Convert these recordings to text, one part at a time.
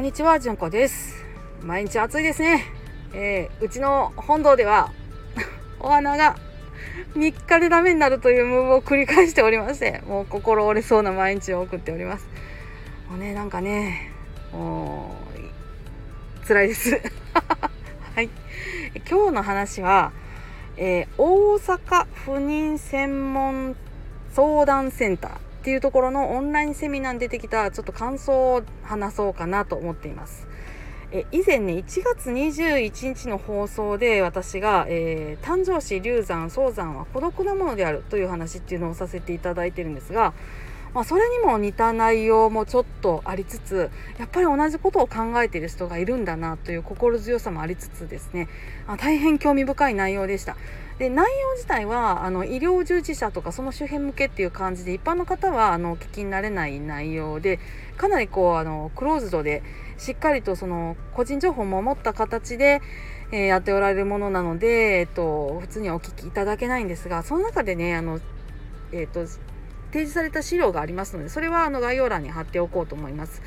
こんにちは、じゅんこです。毎日暑いですね。えーうちの本堂では お花が3日でダメになるというムーブを繰り返しておりまして、もう心折れそうな毎日を送っております。もうね、なんかね、もう辛いです。はい。今日の話は、えー大阪不妊専門相談センターっていうところのオンラインセミナーに出てきたちょっと感想を話そうかなと思っています。え以前ね1月21日の放送で私が、えー誕生師流産早産は孤独なものであるという話っていうのをさせていただいてるんですが、まあ、それにも似た内容もちょっとありつつやっぱり同じことを考えている人がいるんだなという心強さもありつつですねあ大変興味深い内容でした。で内容自体はあの医療従事者とかその周辺向けっていう感じで一般の方はあのお聞きになれない内容でかなりこうあのクローズドでしっかりとその個人情報を守った形で、えーやっておられるものなので、えっと、普通にはお聞きいただけないんですがその中でねあの、えっと、提示された資料がありますのでそれはあの概要欄に貼っておこうと思います。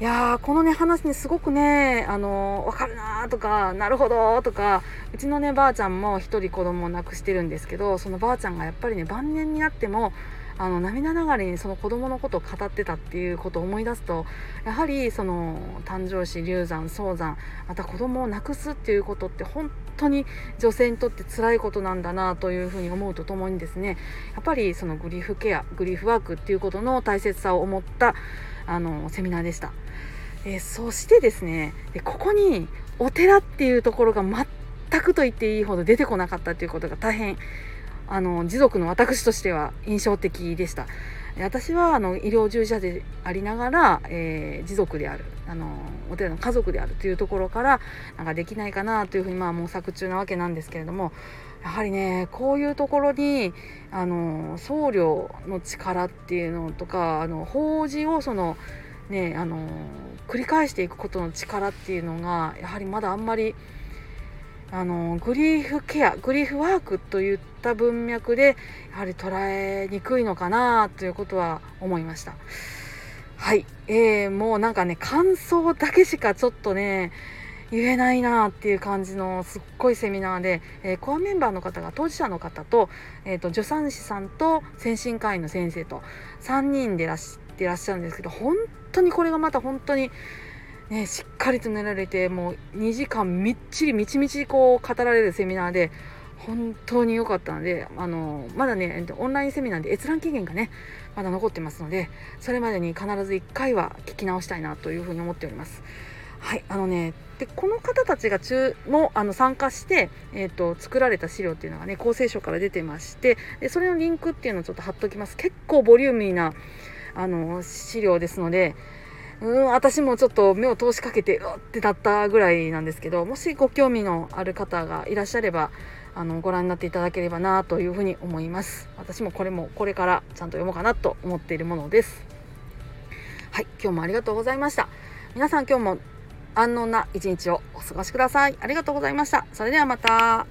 いやーこのね話にすごくねあの分かるなーとかなるほどーとかうちのねばあちゃんも一人子供を亡くしてるんですけどそのばあちゃんがやっぱりね晩年になってもあの涙ながらにその子供のことを語ってたっていうことを思い出すとやはりその誕生死流産早産また子供を亡くすっていうことって本当に女性にとって辛いことなんだなというふうに思うとともにですねやっぱりそのグリーフケアグリーフワークっていうことの大切さを思ったあのセミナーでした。えーそしてですねでここにお寺っていうところが全くと言っていいほど出てこなかったということが大変あの持続の私としては印象的でした私はあの医療従事者でありながら、えー持続である。あのお寺の家族であるというところからなんかできないかなというふうにまあ模索中なわけなんですけれどもやはりねこういうところにあの僧侶の力っていうのとかあの法事をそのねあの繰り返していくことの力っていうのがやはりまだあんまりあのグリーフケアグリーフワークといった文脈でやはり捉えにくいのかなということは思いました。はい、えー、もうなんかね感想だけしかちょっとね言えないなっていう感じのすっごいセミナーで、えーコアメンバーの方が当事者の方と,、えーと助産師さんと先進科医の先生と3人でいらしゃらっしゃるんですけど本当にこれがまた本当に、ね、しっかりと練られてもう2時間みっちりみちみちこう語られるセミナーで本当に良かったのであのまだねオンラインセミナーで閲覧期限がねまだ残ってますのでそれまでに必ず1回は聞き直したいなというふうに思っております。はいあのねでこの方たちが中もあの参加して、えー、と作られた資料っていうのがね厚生省から出てましてでそれのリンクっていうのをちょっと貼っときます結構ボリューミーなあの資料ですのでうん私もちょっと目を通しかけてうってなったぐらいなんですけどもしご興味のある方がいらっしゃればあのご覧になっていただければなというふうに思います。私もこれもこれからちゃんと読もうかなと思っているものです。はい今日もありがとうございました。皆さん今日も安穏な一日をお過ごしください。ありがとうございました。それではまた。